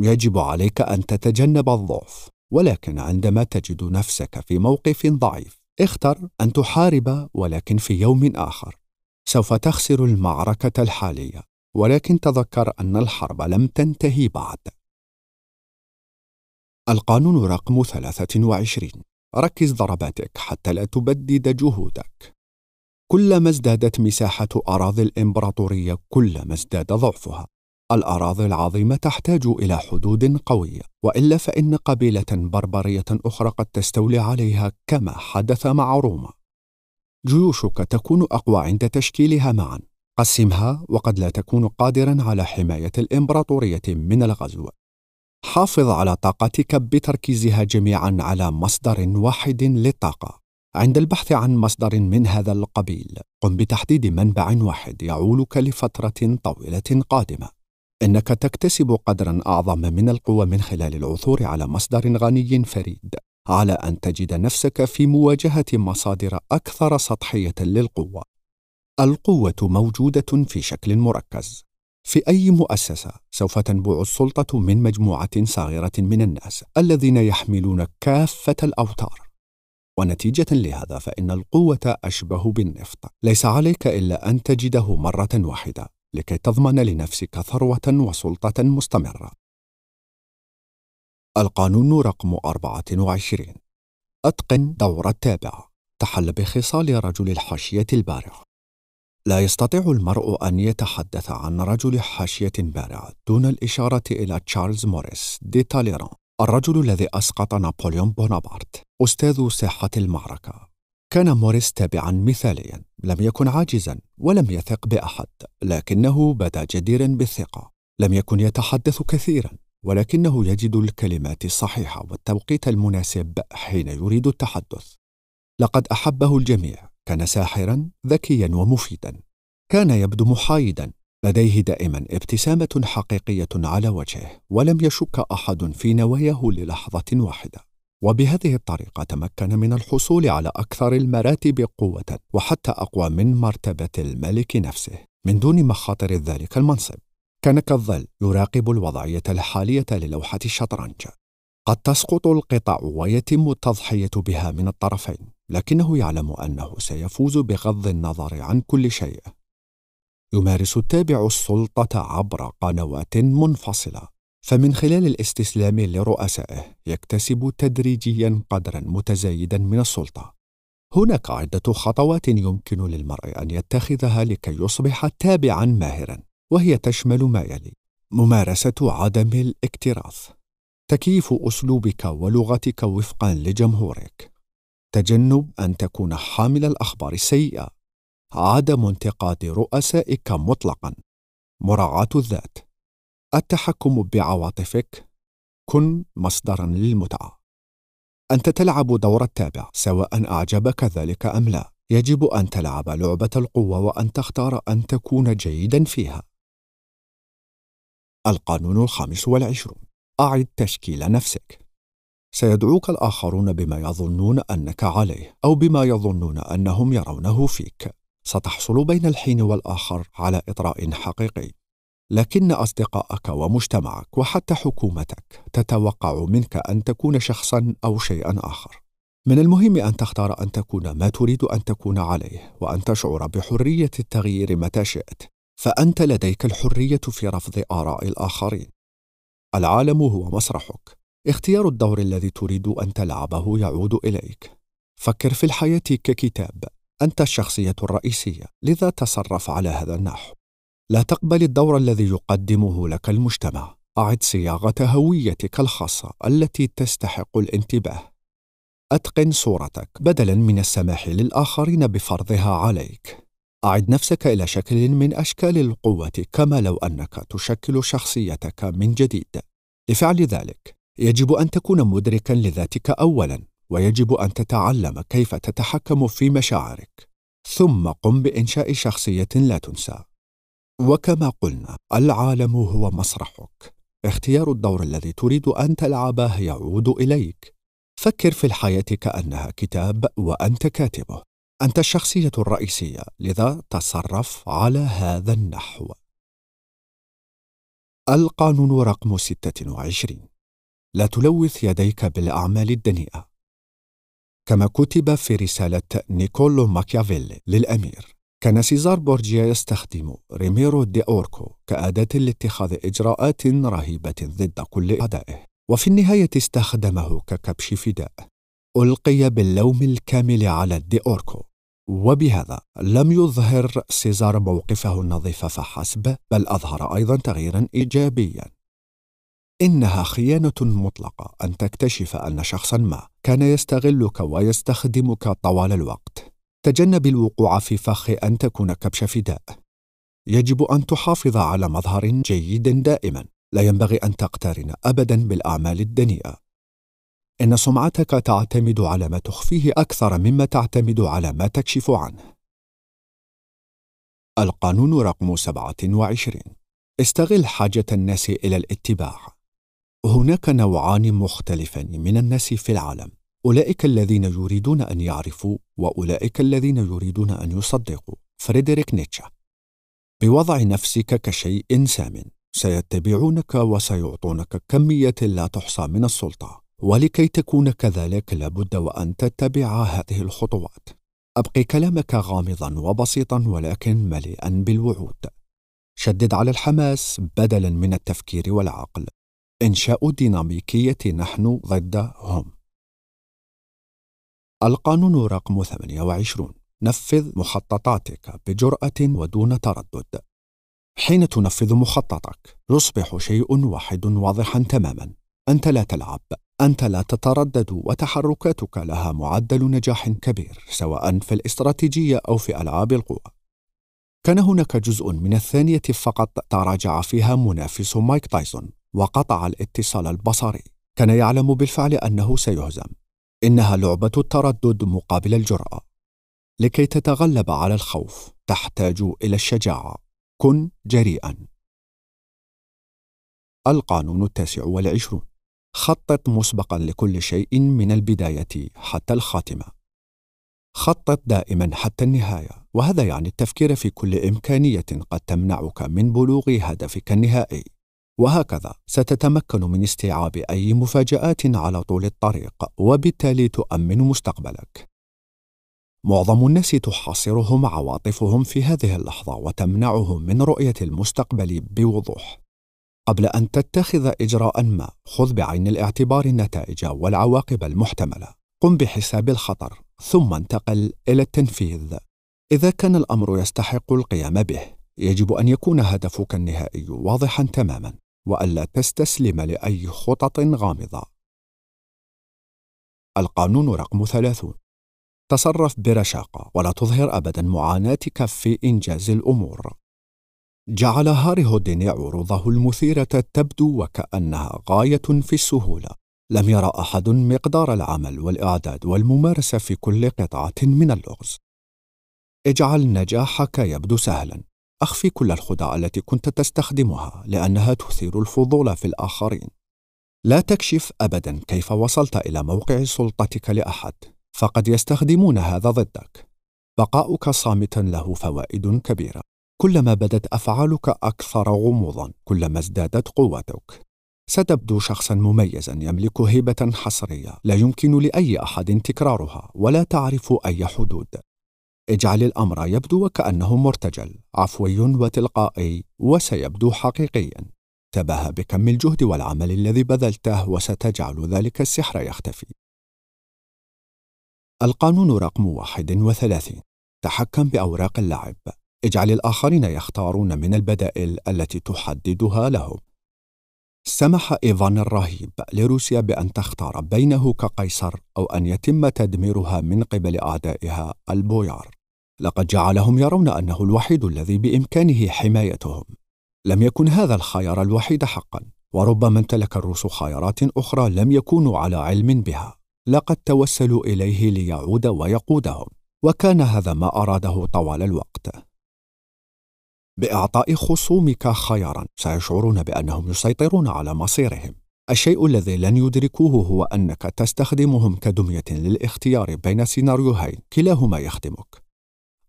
يجب عليك أن تتجنب الضعف ولكن عندما تجد نفسك في موقف ضعيف اختر أن تحارب ولكن في يوم آخر. سوف تخسر المعركة الحالية ولكن تذكر أن الحرب لم تنتهي بعد. القانون رقم 23 ركز ضرباتك حتى لا تبدد جهودك. كلما ازدادت مساحة أراضي الإمبراطورية كلما ازداد ضعفها. الأراضي العظيمة تحتاج إلى حدود قوية وإلا فإن قبيلة بربرية أخرى قد تستولي عليها كما حدث مع روما. جيوشك تكون أقوى عند تشكيلها معا. قسمها وقد لا تكون قادرا على حماية الإمبراطورية من الغزو. حافظ على طاقتك بتركيزها جميعا على مصدر واحد للطاقة. عند البحث عن مصدر من هذا القبيل قم بتحديد منبع واحد يعولك لفترة طويلة قادمة. إنك تكتسب قدرا أعظم من القوه من خلال العثور على مصدر غني فريد على أن تجد نفسك في مواجهة مصادر أكثر سطحية للقوة. القوة موجودة في شكل مركز. في أي مؤسسة سوف تنبع السلطة من مجموعة صغيره من الناس الذين يحملون كافة الأوتار. ونتيجة لهذا فإن القوة أشبه بالنفط. ليس عليك إلا أن تجده مرة واحدة لكي تضمن لنفسك ثروة وسلطة مستمرة. القانون رقم 24 أتقن دور التابع. تحل بخصال رجل الحاشية البارع لا يستطيع المرء أن يتحدث عن رجل حاشية بارع دون الإشارة إلى تشارلز موريس دي تاليران الرجل الذي أسقط نابليون بونابرت أستاذ ساحة المعركة. كان موريس تابعا مثاليا لم يكن عاجزا ولم يثق بأحد لكنه بدا جديرا بالثقة. لم يكن يتحدث كثيرا ولكنه يجد الكلمات الصحيحة والتوقيت المناسب حين يريد التحدث. لقد أحبه الجميع. كان ساحرا ذكيا ومفيدا. كان يبدو محايدا. لديه دائما ابتسامة حقيقية على وجهه ولم يشك أحد في نواياه للحظة واحدة. وبهذه الطريقة تمكن من الحصول على أكثر المراتب قوة وحتى أقوى من مرتبة الملك نفسه. من دون مخاطر ذلك المنصب. كان كالظل يراقب الوضعية الحالية للوحة الشطرنج. قد تسقط القطع ويتم التضحية بها من الطرفين. لكنه يعلم أنه سيفوز بغض النظر عن كل شيء. يمارس التابع السلطة عبر قنوات منفصلة فمن خلال الاستسلام لرؤسائه يكتسب تدريجيا قدرا متزايدا من السلطة. هناك عدة خطوات يمكن للمرء أن يتخذها لكي يصبح تابعا ماهرا وهي تشمل ما يلي ممارسة عدم الاكتراث. تكييف أسلوبك ولغتك وفقا لجمهورك. تجنب أن تكون حامل الأخبار السيئة. عدم انتقاد رؤسائك مطلقا. مراعاة الذات. التحكم بعواطفك. كن مصدرا للمتعة. أنت تلعب دور التابع سواء أعجبك ذلك أم لا. يجب أن تلعب لعبة القوة وأن تختار أن تكون جيدا فيها. القانون الخامس والعشرون. أعد تشكيل نفسك. سيدعوك الآخرون بما يظنون أنك عليه أو بما يظنون أنهم يرونه فيك. ستحصل بين الحين والآخر على إطراء حقيقي. لكن اصدقائك ومجتمعك وحتى حكومتك تتوقع منك أن تكون شخصا أو شيئا آخر. من المهم أن تختار أن تكون ما تريد أن تكون عليه وأن تشعر بحرية التغيير متى شئت. فأنت لديك الحرية في رفض آراء الآخرين. العالم هو مسرحك. اختيار الدور الذي تريد أن تلعبه يعود إليك. فكر في الحياة ككتاب. أنت الشخصية الرئيسية. لذا تصرف على هذا النحو. لا تقبل الدور الذي يقدمه لك المجتمع. أعد صياغة هويتك الخاصة التي تستحق الانتباه. أتقن صورتك بدلا من السماح للآخرين بفرضها عليك. أعد نفسك إلى شكل من أشكال القوة كما لو أنك تشكل شخصيتك من جديد. لفعل ذلك يجب أن تكون مدركا لذاتك أولا ويجب أن تتعلم كيف تتحكم في مشاعرك. ثم قم بإنشاء شخصية لا تنسى. وكما قلنا العالم هو مسرحك. اختيار الدور الذي تريد أن تلعبه يعود إليك. فكر في الحياة كأنها كتاب وأنت كاتبه أنت الشخصية الرئيسية لذا تصرف على هذا النحو. القانون رقم 26 لا تلوث يديك بالأعمال الدنيئة. كما كتب في رسالة نيكولو ماكيافيلي للأمير كان سيزار بورجيا يستخدم ريميرو دي أوركو كأداة لاتخاذ إجراءات رهيبة ضد كل أعدائه وفي النهاية استخدمه ككبش فداء. ألقي باللوم الكامل على دي أوركو. وبهذا لم يظهر سيزار موقفه النظيف فحسب بل أظهر أيضا تغييرا إيجابيا. إنها خيانة مطلقة أن تكتشف أن شخصا ما كان يستغلك ويستخدمك طوال الوقت. تجنب الوقوع في فخ أن تكون كبش فداء. يجب أن تحافظ على مظهر جيد دائما. لا ينبغي أن تقترن أبدا بالأعمال الدنيئة. إن سمعتك تعتمد على ما تخفيه أكثر مما تعتمد على ما تكشف عنه. القانون رقم 27 استغل حاجة الناس إلى الاتباع. هناك نوعان مختلفان من الناس في العالم. أولئك الذين يريدون أن يعرفوا وأولئك الذين يريدون أن يصدقوا. فريدريك نيتشه. بوضع نفسك كشيء سام سيتبعونك وسيعطونك كمية لا تحصى من السلطة. ولكي تكون كذلك لابد وأن تتبع هذه الخطوات. أبقي كلامك غامضا وبسيطا ولكن مليئا بالوعود. شدد على الحماس بدلا من التفكير والعقل. إنشاء ديناميكية نحن ضد هم. القانون رقم 28 نفذ مخططاتك بجرأة ودون تردد. حين تنفذ مخططك يصبح شيء واحد واضحا تماما. أنت لا تلعب. أنت لا تتردد وتحركاتك لها معدل نجاح كبير سواء في الاستراتيجية أو في ألعاب القوى. كان هناك جزء من الثانية فقط تراجع فيها منافس مايك تايسون. وقطع الاتصال البصري. كان يعلم بالفعل أنه سيهزم. إنها لعبة التردد مقابل الجرأة. لكي تتغلب على الخوف تحتاج إلى الشجاعة. كن جريئا. القانون التاسع والعشرون. خطط مسبقا لكل شيء من البداية حتى الخاتمة. خطط دائما حتى النهاية. وهذا يعني التفكير في كل إمكانية قد تمنعك من بلوغ هدفك النهائي. وهكذا ستتمكن من استيعاب أي مفاجآت على طول الطريق وبالتالي تؤمن مستقبلك. معظم الناس تحاصرهم عواطفهم في هذه اللحظة وتمنعهم من رؤية المستقبل بوضوح. قبل أن تتخذ اجراء ما خذ بعين الاعتبار النتائج والعواقب المحتملة. قم بحساب الخطر ثم انتقل إلى التنفيذ. إذا كان الأمر يستحق القيام به يجب أن يكون هدفك النهائي واضحا تماما. وألا تستسلم لأي خطط غامضة. القانون رقم ثلاثون. تصرف برشاقه ولا تظهر ابدا معاناتك في إنجاز الأمور. جعل هاري هوديني عروضه المثيرة تبدو وكأنها غاية في السهولة. لم يرى أحد مقدار العمل والإعداد والممارسة في كل قطعة من اللغز. اجعل نجاحك يبدو سهلا. أخفي كل الخدع التي كنت تستخدمها لأنها تثير الفضول في الآخرين. لا تكشف أبدا كيف وصلت إلى موقع سلطتك لأحد، فقد يستخدمون هذا ضدك. بقاؤك صامتا له فوائد كبيرة. كلما بدت أفعالك أكثر غموضا، كلما ازدادت قوتك. ستبدو شخصا مميزا يملك هيبة حصرية لا يمكن لأي أحد تكرارها ولا تعرف أي حدود. اجعل الأمر يبدو وكأنه مرتجل عفوي وتلقائي وسيبدو حقيقيا. تباهى بكم الجهد والعمل الذي بذلته وستجعل ذلك السحر يختفي. القانون رقم 31 تحكم بأوراق اللعب. اجعل الآخرين يختارون من البدائل التي تحددها لهم. سمح إيفان الرهيب لروسيا بأن تختار بينه كقيصر أو أن يتم تدميرها من قبل أعدائها البويار. لقد جعلهم يرون أنه الوحيد الذي بإمكانه حمايتهم. لم يكن هذا الخيار الوحيد حقا وربما امتلك الروس خيارات أخرى لم يكونوا على علم بها. لقد توسلوا إليه ليعود ويقودهم وكان هذا ما أراده طوال الوقت. بإعطاء خصومك خيارا سيشعرون بأنهم يسيطرون على مصيرهم. الشيء الذي لن يدركوه هو أنك تستخدمهم كدمية للاختيار بين سيناريوهين كلاهما يخدمك.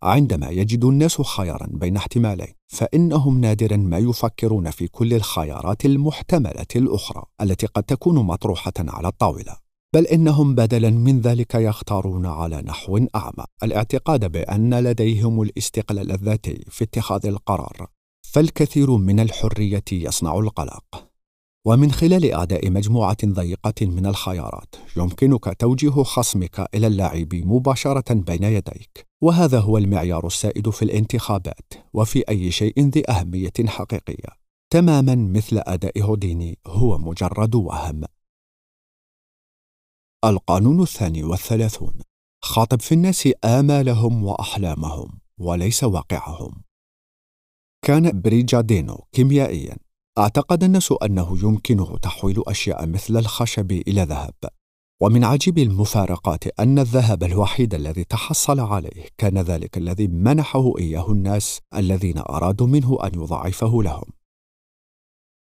عندما يجد الناس خيارا بين احتمالين فإنهم نادرا ما يفكرون في كل الخيارات المحتملة الأخرى التي قد تكون مطروحة على الطاولة. بل إنهم بدلا من ذلك يختارون على نحو أعمى. الاعتقاد بأن لديهم الاستقلال الذاتي في اتخاذ القرار فالكثير من الحرية يصنع القلق. ومن خلال أعداء مجموعة ضيقة من الخيارات يمكنك توجيه خصمك إلى اللاعب مباشرة بين يديك. وهذا هو المعيار السائد في الانتخابات وفي أي شيء ذي أهمية حقيقية. تماما مثل أداء هوديني هو مجرد وهم. القانون الثاني والثلاثون. خاطب في الناس آمالهم وأحلامهم وليس واقعهم. كان بريجادينو كيميائيا. أعتقد الناس أنه يمكنه تحويل أشياء مثل الخشب إلى ذهب. ومن عجيب المفارقات أن الذهب الوحيد الذي تحصل عليه كان ذلك الذي منحه إياه الناس الذين أرادوا منه أن يضاعفه لهم.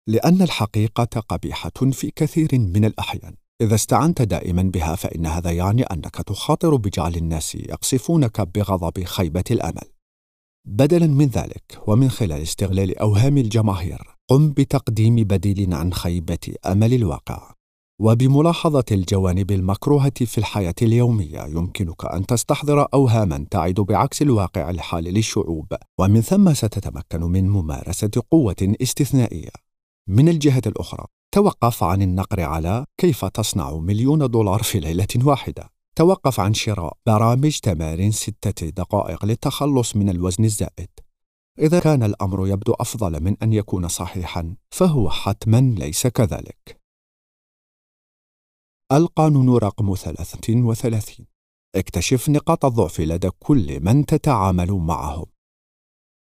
لأن الحقيقة قبيحة في كثير من الأحيان. إذا استعنت دائما بها فإن هذا يعني أنك تخاطر بجعل الناس يقصفونك بغضب خيبة الأمل. بدلا من ذلك ومن خلال استغلال أوهام الجماهير قم بتقديم بديل عن خيبة أمل الواقع. وبملاحظة الجوانب المكروهة في الحياة اليومية يمكنك أن تستحضر أوهاما تعد بعكس الواقع الحالي للشعوب ومن ثم ستتمكن من ممارسة قوة استثنائية. من الجهة الأخرى توقف عن النقر على كيف تصنع مليون دولار في ليلة واحدة توقف عن شراء برامج تمارين ستة دقائق للتخلص من الوزن الزائد إذا كان الأمر يبدو أفضل من أن يكون صحيحا فهو حتما ليس كذلك. القانون رقم 33 اكتشف نقاط الضعف لدى كل من تتعامل معهم.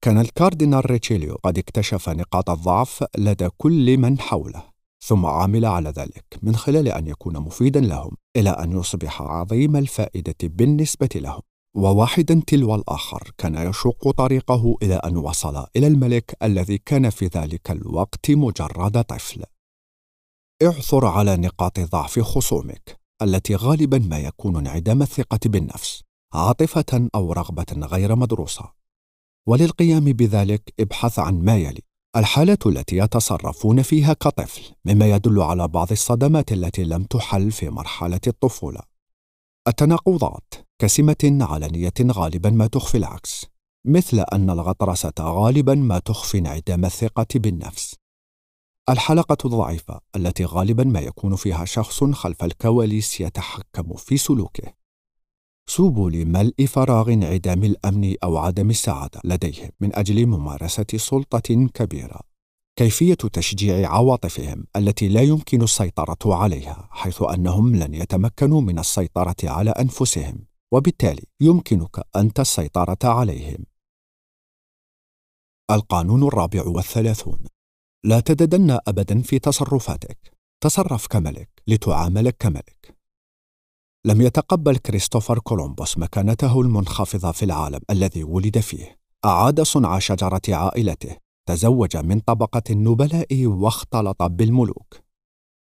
كان الكاردينال ريتشيليو قد اكتشف نقاط الضعف لدى كل من حوله ثم عمل على ذلك من خلال أن يكون مفيدا لهم إلى أن يصبح عظيم الفائدة بالنسبة لهم. وواحدا تلو الآخر كان يشق طريقه إلى أن وصل إلى الملك الذي كان في ذلك الوقت مجرد طفل. اعثر على نقاط ضعف خصومك التي غالبا ما يكون انعدام الثقة بالنفس عاطفة أو رغبة غير مدروسة. وللقيام بذلك ابحث عن ما يلي الحالة التي يتصرفون فيها كطفل مما يدل على بعض الصدمات التي لم تحل في مرحلة الطفولة. التناقضات كسمة علنية غالبا ما تخفي العكس مثل أن الغطرسة غالبا ما تخفي انعدام الثقة بالنفس. الحلقة الضعيفة التي غالبا ما يكون فيها شخص خلف الكواليس يتحكم في سلوكه. سبل ملء فراغ انعدام الأمن أو عدم السعادة لديهم من أجل ممارسة سلطة كبيرة. كيفية تشجيع عواطفهم التي لا يمكن السيطرة عليها حيث أنهم لن يتمكنوا من السيطرة على أنفسهم. وبالتالي يمكنك انت السيطره عليهم. القانون الرابع والثلاثون. لا تددن ابدا في تصرفاتك. تصرف كملك. لتعامل كملك. لم يتقبل كريستوفر كولومبوس مكانته المنخفضة في العالم الذي ولد فيه. أعاد صنع شجرة عائلته. تزوج من طبقة النبلاء واختلط بالملوك.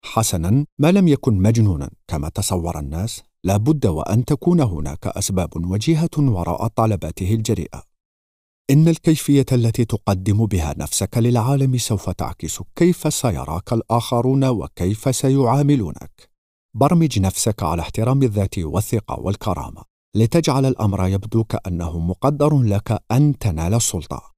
حسنا ما لم يكن مجنونا كما تصور الناس. لا بد وأن تكون هناك أسباب وجيهة وراء طلباته الجريئة. إن الكيفية التي تقدم بها نفسك للعالم سوف تعكس كيف سيراك الآخرون وكيف سيعاملونك. برمج نفسك على احترام الذات والثقة والكرامة. لتجعل الأمر يبدو كأنه مقدر لك أن تنال السلطة.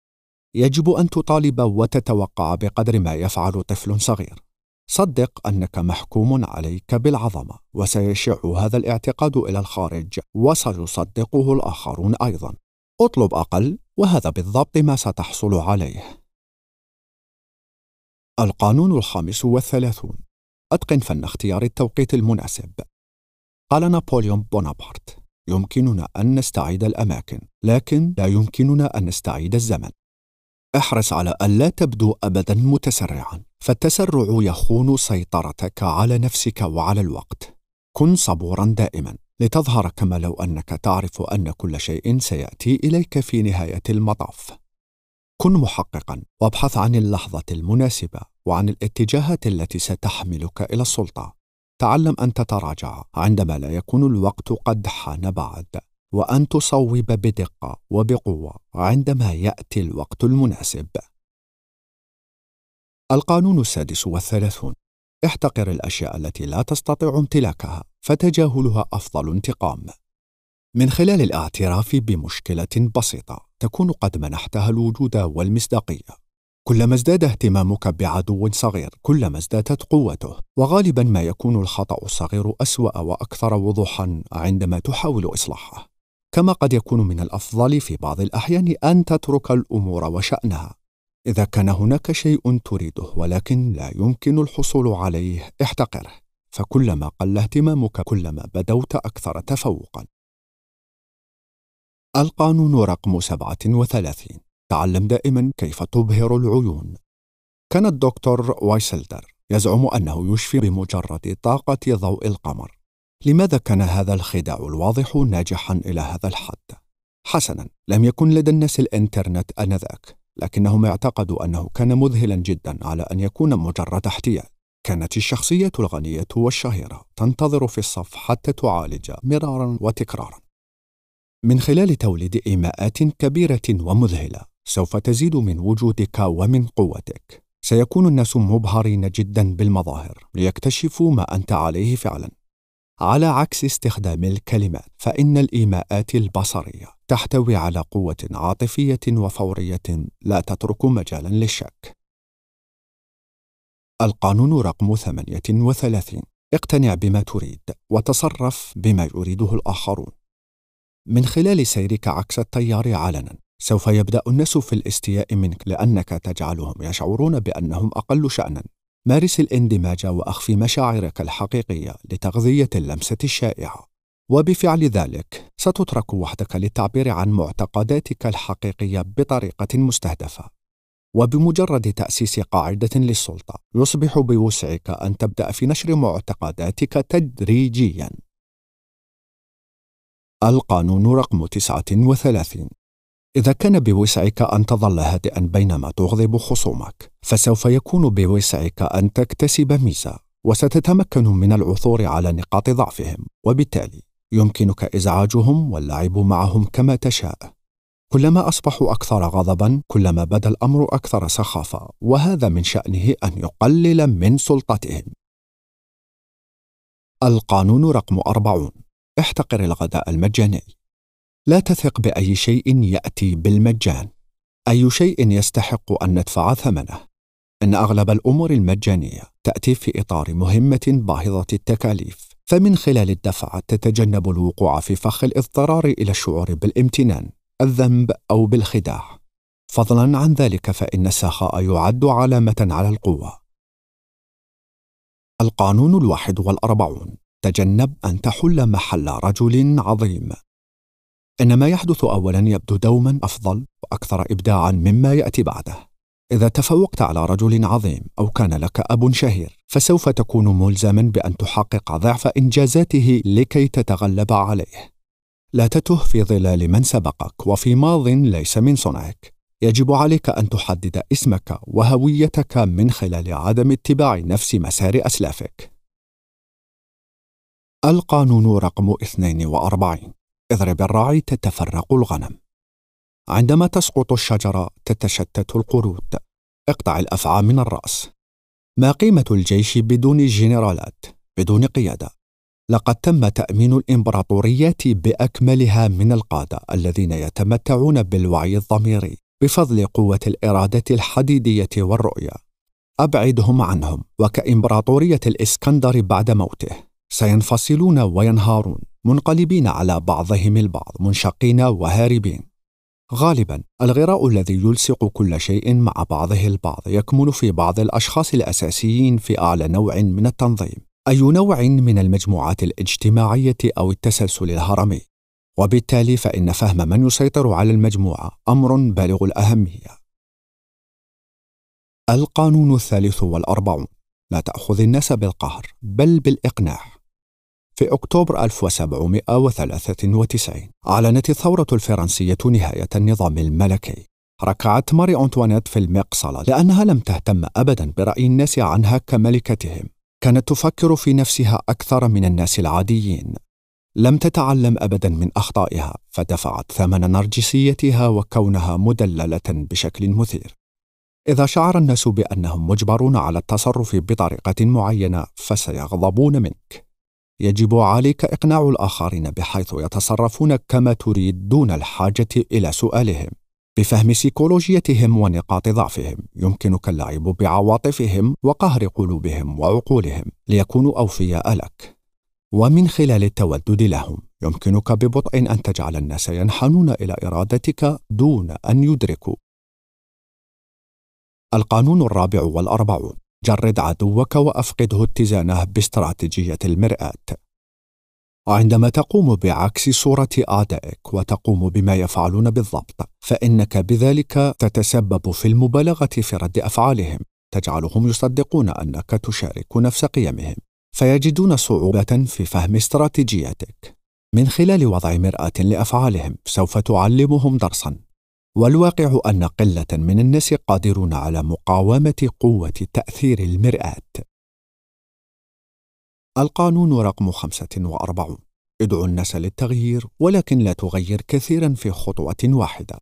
يجب أن تطالب وتتوقع بقدر ما يفعل طفل صغير. صدق أنك محكوم عليك بالعظمة وسيشع هذا الاعتقاد إلى الخارج وسيصدقه الآخرون أيضا. اطلب أقل وهذا بالضبط ما ستحصل عليه. القانون الخامس والثلاثون. أتقن فن اختيار التوقيت المناسب. قال نابليون بونابرت يمكننا أن نستعيد الأماكن لكن لا يمكننا أن نستعيد الزمن. احرص على الا تبدو ابدا متسرعا. فالتسرع يخون سيطرتك على نفسك وعلى الوقت. كن صبورا دائما. لتظهر كما لو أنك تعرف أن كل شيء سيأتي إليك في نهاية المطاف. كن محققا. وابحث عن اللحظة المناسبة وعن الاتجاهات التي ستحملك إلى السلطة. تعلم أن تتراجع عندما لا يكون الوقت قد حان بعد. وأن تصوب بدقة وبقوة عندما يأتي الوقت المناسب. القانون السادس والثلاثون. احتقر الأشياء التي لا تستطيع امتلاكها فتجاهلها أفضل انتقام. من خلال الاعتراف بمشكلة بسيطة تكون قد منحتها الوجود والمصداقية. كلما ازداد اهتمامك بعدو صغير كلما ازدادت قوته وغالبا ما يكون الخطأ الصغير أسوأ وأكثر وضوحا عندما تحاول إصلاحه. كما قد يكون من الأفضل في بعض الأحيان أن تترك الأمور وشأنها. إذا كان هناك شيء تريده ولكن لا يمكن الحصول عليه احتقره. فكلما قل اهتمامك كلما بدوت أكثر تفوقا. القانون رقم 37 تعلم دائما كيف تبهر العيون. كان الدكتور وايسلدر يزعم أنه يشفي بمجرد طاقة ضوء القمر. لماذا كان هذا الخداع الواضح ناجحا إلى هذا الحد؟ حسنا لم يكن لدى الناس الإنترنت آنذاك لكنهم اعتقدوا أنه كان مذهلا جدا على أن يكون مجرد احتيال. كانت الشخصية الغنية والشهيرة تنتظر في الصف حتى تعالج مرارا وتكرارا. من خلال توليد إيماءات كبيرة ومذهلة سوف تزيد من وجودك ومن قوتك. سيكون الناس مبهرين جدا بالمظاهر ليكتشفوا ما أنت عليه فعلا. على عكس استخدام الكلمات فإن الإيماءات البصرية تحتوي على قوة عاطفية وفورية لا تترك مجالا للشك. القانون رقم 38 اقتنع بما تريد وتصرف بما يريده الآخرون. من خلال سيرك عكس التيار علنا سوف يبدأ الناس في الاستياء منك لأنك تجعلهم يشعرون بأنهم أقل شانا. مارس الاندماج وأخفي مشاعرك الحقيقية لتغذية اللمسة الشائعة. وبفعل ذلك ستترك وحدك للتعبير عن معتقداتك الحقيقية بطريقة مستهدفة. وبمجرد تأسيس قاعدة للسلطة يصبح بوسعك أن تبدأ في نشر معتقداتك تدريجيا. القانون رقم 39 إذا كان بوسعك أن تظل هادئا بينما تغضب خصومك، فسوف يكون بوسعك أن تكتسب ميزة، وستتمكن من العثور على نقاط ضعفهم، وبالتالي يمكنك إزعاجهم واللعب معهم كما تشاء. كلما أصبحوا أكثر غضبا، كلما بدا الأمر أكثر سخافة، وهذا من شأنه أن يقلل من سلطتهم. القانون رقم 40 احتقر الغداء المجاني لا تثق بأي شيء يأتي بالمجان. أي شيء يستحق أن ندفع ثمنه. إن أغلب الأمور المجانية تأتي في إطار مهمة باهظة التكاليف فمن خلال الدفع تتجنب الوقوع في فخ الاضطرار إلى الشعور بالامتنان الذنب أو بالخداع. فضلا عن ذلك فإن السخاء يعد علامة على القوة. القانون الواحد والأربعون تجنب أن تحل محل رجل عظيم. إن ما يحدث اولا يبدو دوما أفضل وأكثر ابداعا مما يأتي بعده. إذا تفوقت على رجل عظيم أو كان لك أب شهير فسوف تكون ملزما بأن تحقق ضعف إنجازاته لكي تتغلب عليه. لا تته في ظلال من سبقك وفي ماض ليس من صنعك. يجب عليك أن تحدد اسمك وهويتك من خلال عدم اتباع نفس مسار أسلافك. القانون رقم 42 اضرب الراعي تتفرق الغنم. عندما تسقط الشجرة تتشتت القرود. اقطع الأفعى من الرأس. ما قيمة الجيش بدون جنرالات بدون قيادة؟ لقد تم تأمين الإمبراطوريات بأكملها من القادة الذين يتمتعون بالوعي الضميري بفضل قوة الإرادة الحديدية والرؤية. أبعدهم عنهم وكإمبراطورية الإسكندر بعد موته. سينفصلون وينهارون. منقلبين على بعضهم البعض منشقين وهاربين. غالبا الغراء الذي يلصق كل شيء مع بعضه البعض يكمن في بعض الأشخاص الأساسيين في أعلى نوع من التنظيم أي نوع من المجموعات الاجتماعية أو التسلسل الهرمي. وبالتالي فإن فهم من يسيطر على المجموعة أمر بالغ الأهمية. القانون الثالث والأربعون لا تأخذ الناس بالقهر بل بالإقناع. في أكتوبر 1793 أعلنت الثورة الفرنسية نهاية النظام الملكي. ركعت ماري أنطوانيت في المقصلة لأنها لم تهتم أبدا برأي الناس عنها كملكتهم. كانت تفكر في نفسها أكثر من الناس العاديين. لم تتعلم أبدا من أخطائها فدفعت ثمن نرجسيتها وكونها مدللة بشكل مثير. إذا شعر الناس بأنهم مجبرون على التصرف بطريقة معينة فسيغضبون منك. يجب عليك إقناع الآخرين بحيث يتصرفون كما تريد دون الحاجة إلى سؤالهم. بفهم سيكولوجيتهم ونقاط ضعفهم يمكنك اللعب بعواطفهم وقهر قلوبهم وعقولهم ليكونوا أوفياء لك. ومن خلال التودد لهم يمكنك ببطء أن تجعل الناس ينحنون إلى إرادتك دون أن يدركوا. القانون الرابع والأربعون. جرد عدوك وأفقده اتزانه باستراتيجية المرآة. وعندما تقوم بعكس صورة أعدائك وتقوم بما يفعلون بالضبط فإنك بذلك تتسبب في المبالغة في رد أفعالهم. تجعلهم يصدقون أنك تشارك نفس قيمهم. فيجدون صعوبة في فهم استراتيجيتك. من خلال وضع مرآة لأفعالهم سوف تعلمهم درسا. والواقع أن قلة من الناس قادرون على مقاومة قوة تأثير المرآة. القانون رقم 45 ادعو الناس للتغيير ولكن لا تغير كثيرا في خطوة واحدة.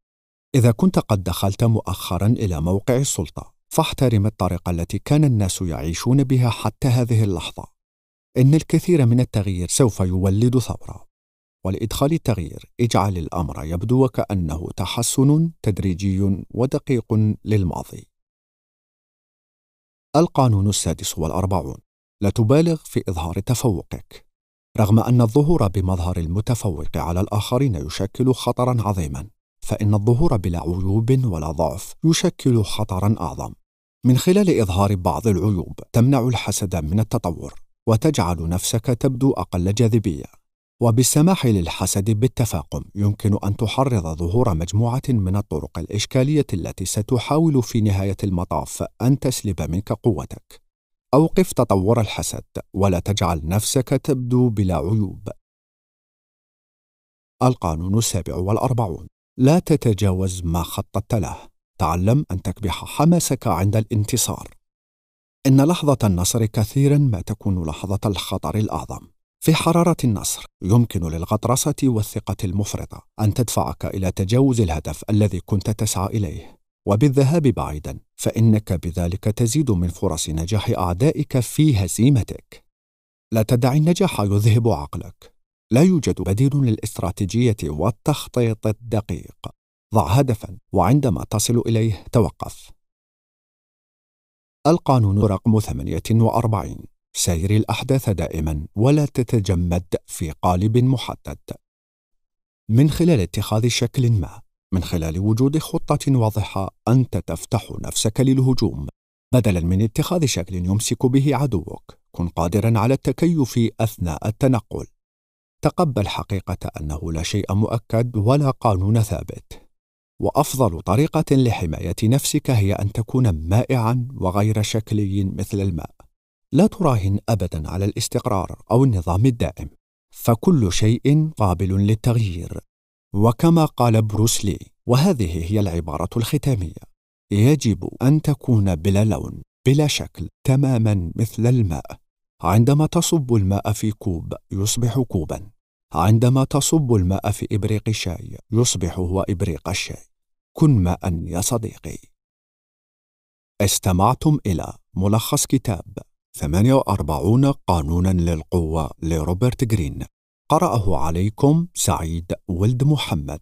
إذا كنت قد دخلت مؤخرا إلى موقع السلطة فاحترم الطريقة التي كان الناس يعيشون بها حتى هذه اللحظة. إن الكثير من التغيير سوف يولد ثورة ولإدخال التغيير اجعل الأمر يبدو وكأنه تحسن تدريجي ودقيق للماضي. القانون السادس والأربعون. لا تبالغ في إظهار تفوقك. رغم أن الظهور بمظهر المتفوق على الآخرين يشكل خطرا عظيما فإن الظهور بلا عيوب ولا ضعف يشكل خطرا أعظم. من خلال إظهار بعض العيوب تمنع الحسد من التطور وتجعل نفسك تبدو أقل جاذبية. وبالسماح للحسد بالتفاقم يمكن أن تحرض ظهور مجموعة من الطرق الإشكالية التي ستحاول في نهاية المطاف أن تسلب منك قوتك. أوقف تطور الحسد ولا تجعل نفسك تبدو بلا عيوب. القانون السابع والأربعون. لا تتجاوز ما خططت له. تعلم أن تكبح حماسك عند الانتصار. إن لحظة النصر كثيرا ما تكون لحظة الخطر الأعظم. في حرارة النصر يمكن للغطرسة والثقة المفرطة أن تدفعك إلى تجاوز الهدف الذي كنت تسعى إليه. وبالذهاب بعيدا فإنك بذلك تزيد من فرص نجاح أعدائك في هزيمتك. لا تدع النجاح يذهب عقلك. لا يوجد بديل للاستراتيجية والتخطيط الدقيق. ضع هدفا وعندما تصل إليه توقف. القانون رقم 48 سير الأحداث دائما ولا تتجمد في قالب محدد. من خلال اتخاذ شكل ما من خلال وجود خطة واضحة أنت تفتح نفسك للهجوم. بدلا من اتخاذ شكل يمسك به عدوك كن قادرا على التكيف أثناء التنقل. تقبل حقيقة أنه لا شيء مؤكد ولا قانون ثابت. وأفضل طريقة لحماية نفسك هي أن تكون مائعا وغير شكلي مثل الماء. لا تراهن ابدا على الاستقرار أو النظام الدائم فكل شيء قابل للتغيير. وكما قال بروس لي وهذه هي العبارة الختامية يجب أن تكون بلا لون بلا شكل تماما مثل الماء. عندما تصب الماء في كوب يصبح كوبا. عندما تصب الماء في إبريق الشاي يصبح هو إبريق الشاي. كن ماء يا صديقي. استمعتم إلى ملخص كتاب 48 قانونا للقوة لروبرت جرين. قرأه عليكم سعيد ولد محمد.